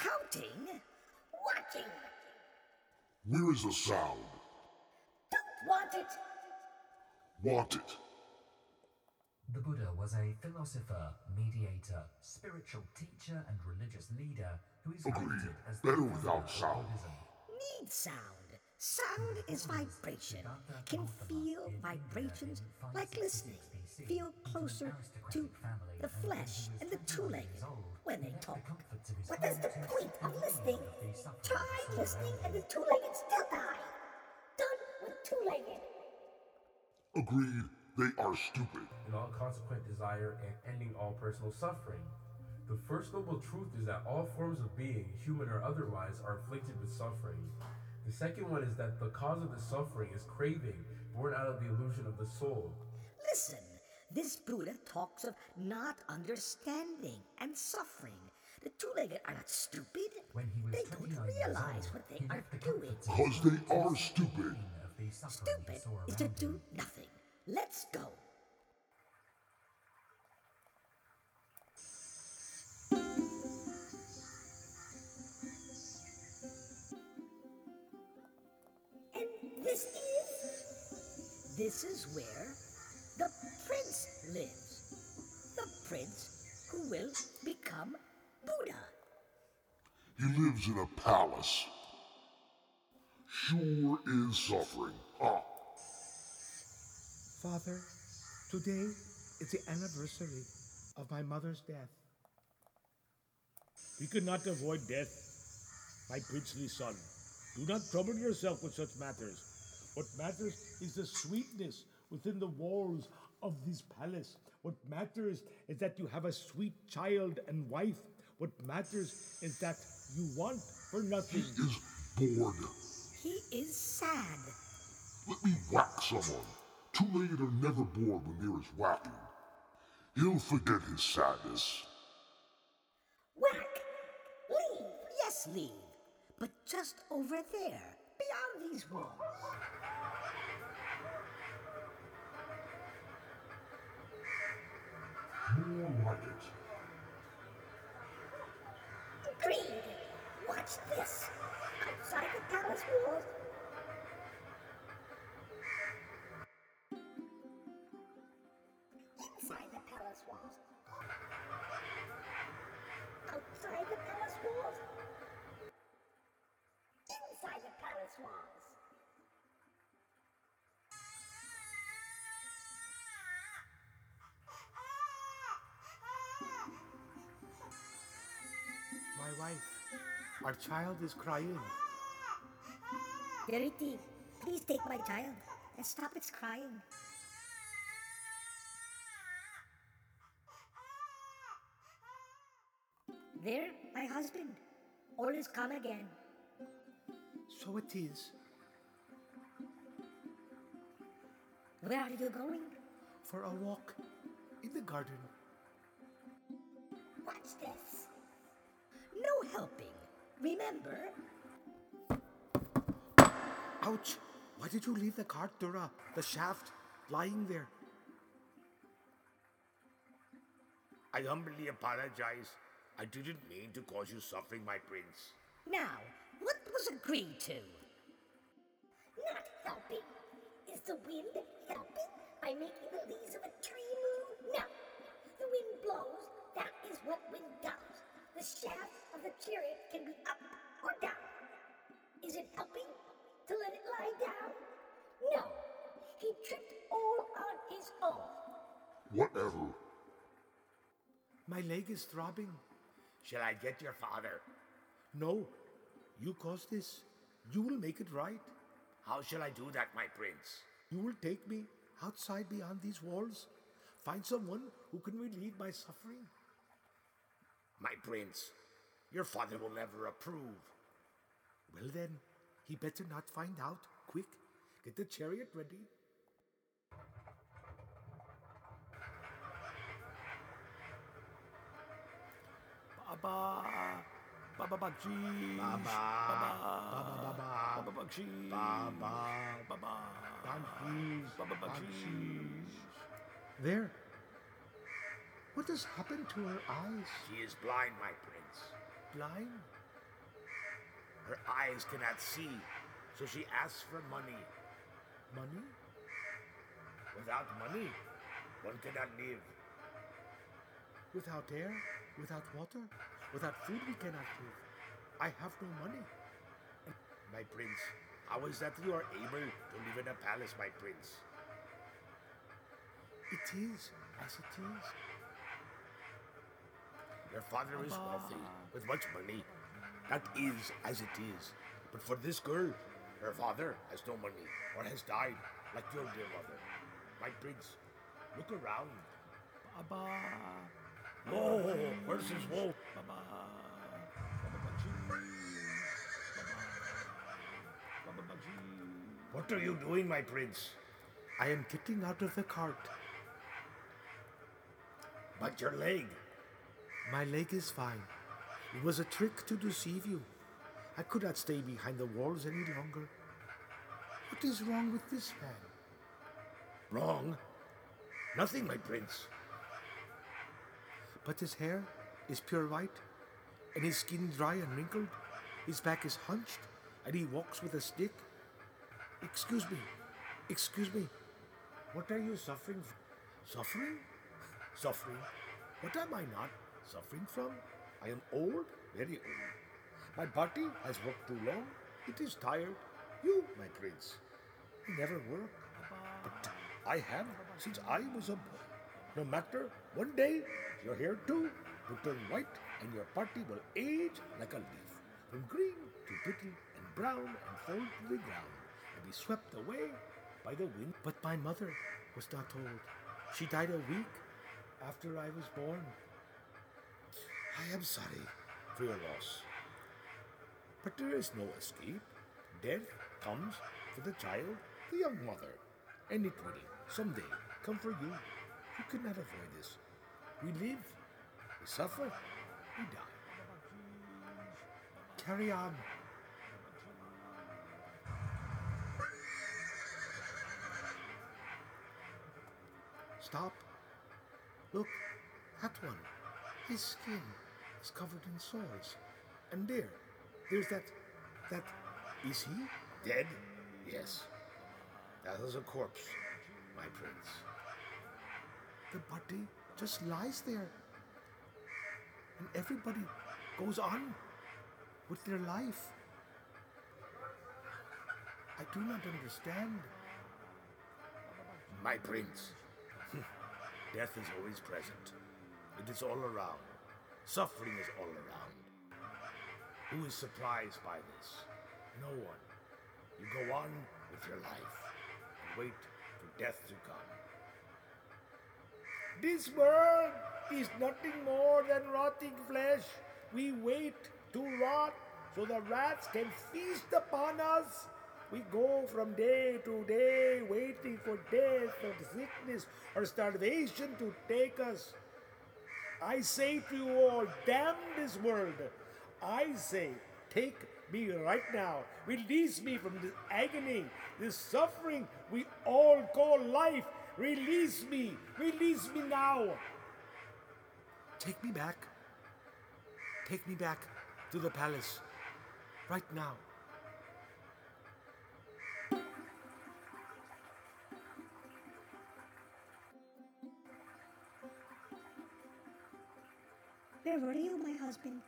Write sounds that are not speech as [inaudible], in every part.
pouting, watching. Where is the sound? Don't want it. Want it. The Buddha was a philosopher, mediator, spiritual teacher, and religious leader who is Agreed. credited as the Better founder without sound. Need sound. Sound is vibration. Can feel vibrations like listening. Feel closer to the flesh and the two-legged when they talk. What is the point of listening? Try listening and the two-legged still die. Done with two-legged. Agreed. They are stupid. and all consequent desire and ending all personal suffering. The first noble truth is that all forms of being, human or otherwise, are afflicted with suffering. The second one is that the cause of the suffering is craving, born out of the illusion of the soul. Listen, this Buddha talks of not understanding and suffering. The two-legged are not stupid. When he was They don't realize what they are the doing. Because they are stupid. pain of the suffering he Stupid is to do nothing. Let's go. And this is this is where the prince lives. The prince who will become Buddha. He lives in a palace. Sure is suffering. Ah, Father, today is the anniversary of my mother's death. We not avoid death, my princely son. Do not trouble yourself with such matters. What matters is the sweetness within the walls of this palace. What matters is that you have a sweet child and wife. What matters is that you want for nothing. he is bored. He is sad. Let me whack someone. Two-legged are never bored when there is whacking. He'll forget his sadness. Whack! Leave! Yes, leave. But just over there, beyond these walls. More our child is crying. Verity, please take my child and stop its crying. There, my husband. All is calm again. So it is. Where are you going? For a walk in the garden. Watch this. No helping. Remember? Ouch! Why did you leave the cart, Dura? The shaft lying there. I humbly apologize. I didn't mean to cause you suffering, my prince. Now, what was agreed to? Not helping. Is the wind helping by making the leaves of a tree move? No. The wind blows. That is what wind does. The shaft of the chariot can be up or down. Is it helping to let it lie down? No. He tripped all on his own. Whatever. My leg is throbbing. Shall I get your father? No, you caused this. You will make it right. How shall I do that, my prince? You will take me outside beyond these walls. Find someone who can relieve my suffering. My prince, your father will never approve. Well then, he better not find out. Quick, get the chariot ready. Baba, Baba Bakshi, Baba, Baba, Baba, Baba Bakshi, Baba, Baba, Banshees, Baba Bakshi. There. What has happened to her eyes? She is blind, my prince. Blind? Her eyes cannot see, so she asks for money. Money? Without money, one cannot live. Without air, without water, without food, we cannot live. I have no money. My prince, how is that you are able to live in a palace, my prince? It is as it is. Your father is wealthy, with much money. That is as it is. But for this girl, her father has no money, or has died, like your dear mother. My prince, look around. Baba. Whoa, where's his woe? Baba. Baba Baji. Baba. Baba Baji. What are you doing, my prince? I am getting out of the cart. But your leg. My leg is fine. It was a trick to deceive you. I could not stay behind the walls any longer. What is wrong with this man? Wrong? Nothing, my prince. But his hair is pure white, and his skin dry and wrinkled. His back is hunched, and he walks with a stick. Excuse me, excuse me. What are you suffering from? Suffering? Suffering? What am I not suffering from? I am old, very old. My body has worked too long. It is tired. You, my prince, never work. But I have since I was a boy. No matter, one day your hair too will turn white and your body will age like a leaf, from green to brittle and brown and fall to the ground and be swept away by the wind. But my mother was not old. She died a week after I was born. I am sorry for your loss. But there is no escape. Death comes for the child, the young mother, and it will someday come for you. You could not avoid this. We live, we suffer, we die. Carry on. Stop. Look, that one. His skin is covered in sores. And there, there's that, that, is he? Dead? Yes. That is a corpse, my prince. The body just lies there. And everybody goes on with their life. I do not understand. My prince. [laughs] Death is always present. It is all around. Suffering is all around. Who is surprised by this? No one. You go on with your life and wait for death to come. This world is nothing more than rotting flesh. We wait to rot so the rats can feast upon us. We go from day to day waiting for death or sickness or starvation to take us. I say to you all, damn this world. I say, take me right now. Release me from this agony, this suffering we all call life. Release me. Release me now. Take me back. Take me back to the palace. Right now. Where were you, my husband?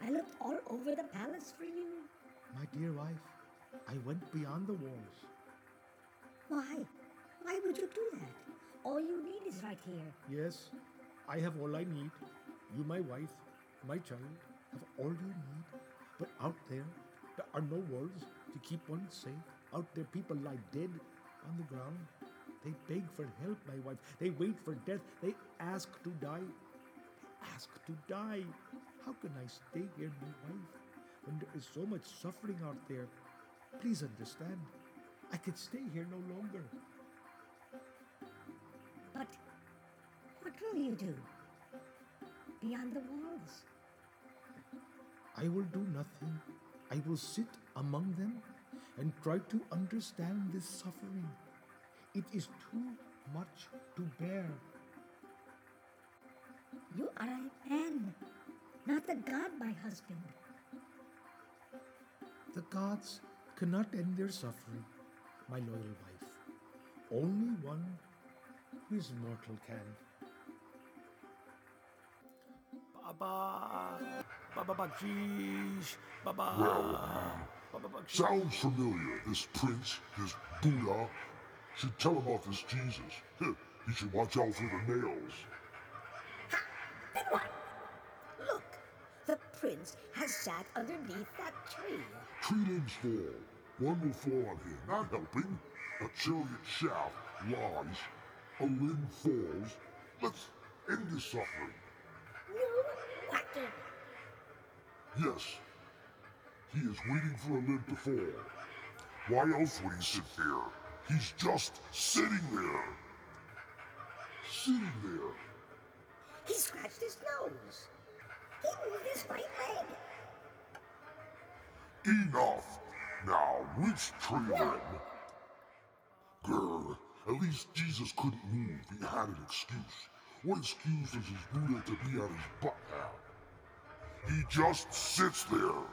I looked all over the palace for you. My dear wife, I went beyond the walls. Why? Why would you do that? All you need is right here. Yes, I have all I need. You, my wife, my child, have all you need. But out there, there are no walls to keep one safe. Out there, people lie dead on the ground. They beg for help, my wife. They wait for death. They ask to die. They ask to die. How can I stay here, my wife, when there is so much suffering out there? Please understand. I can stay here no longer. But what will you do? Beyond the walls. I will do nothing. I will sit among them and try to understand this suffering. It is too much to bear. You are a man, not a god, my husband. The gods cannot end their suffering, my loyal wife. Only one who is mortal can. Baba, Baba Bakshish, Baba, Baba Bakshish. Sounds familiar. This prince, this Buddha, should tell him off this Jesus. He should watch out for the nails. Then what? Look, the prince has sat underneath that tree. Three limbs fall. One will fall on him, not helping. A chariot shaft lies. A limb falls. Let's end this suffering. No whacking. Yes. He is waiting for a limb to fall. Why else would he sit there? He's just sitting there. Sitting there. He scratched his nose. Enough! Now, which tree? Grr, at least Jesus couldn't move. He had an excuse. What excuse does his Buddha to be on his butt have? He just sits there.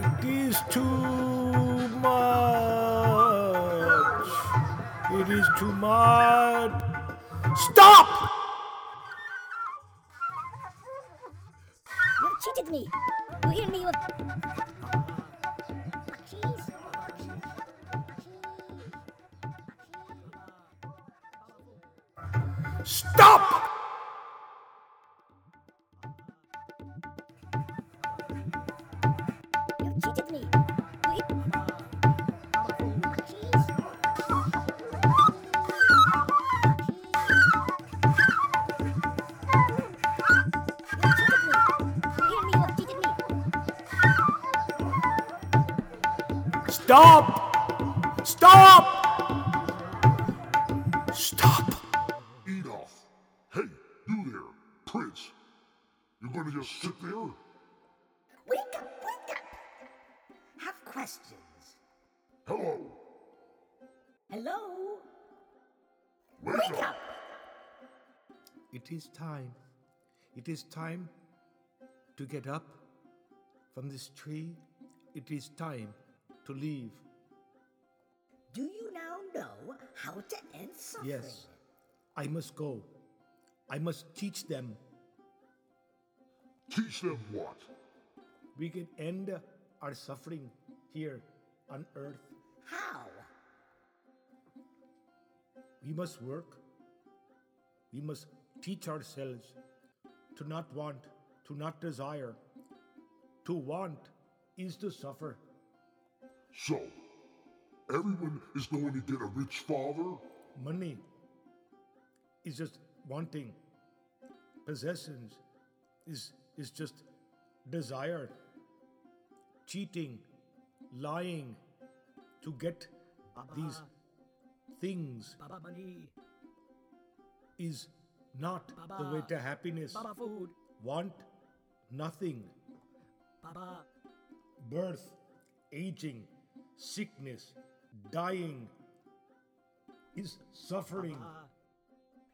It is too much. It is too much. Stop! You cheated me. Stop! Stop! Stop! Enough. Hey, you there, Prince. You're gonna just sit there? Wake up, wake up. Have questions. Hello. Hello? Wake, Wake up. up. It is time. It is time to get up from this tree. It is time to leave. Do you now know how to end suffering? Yes, I must go. I must teach them. Teach them what? We can end our suffering here on earth. How? We must work. We must teach ourselves to not want, to not desire. To want is to suffer. So, everyone is going to get a rich father? Money is just wanting. Possessions is, is just desire. Cheating, lying to get these things Baba money, is not the way to happiness. Baba food, Want nothing. Baba, Birth, aging, sickness, dying is suffering.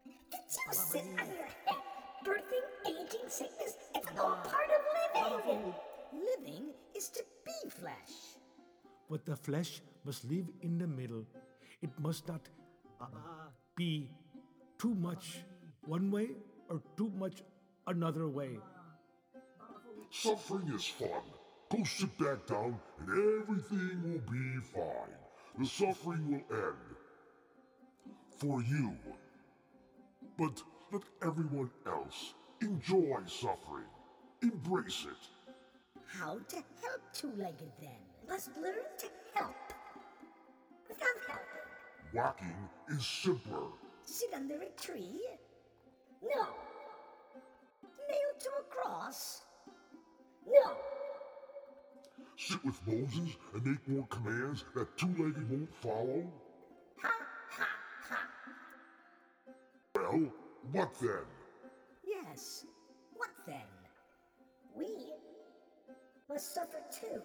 Did you sit on your head? Birthing, aging, sickness, it's all part of living. Living is to be flesh. But the flesh must live in the middle. It must not uh, be too much one way or too much another way. Suffering is fun. Go sit back down and everything will be fine. The suffering will end. For you. But let everyone else enjoy suffering. Embrace it. How to help two-legged then? Must learn to help. Without helping. Whacking is simpler. Sit under a tree? No. Nailed to a cross? No. Sit with Moses and make more commands that two-legged won't follow? Well, what then? Yes. What then? We must suffer too.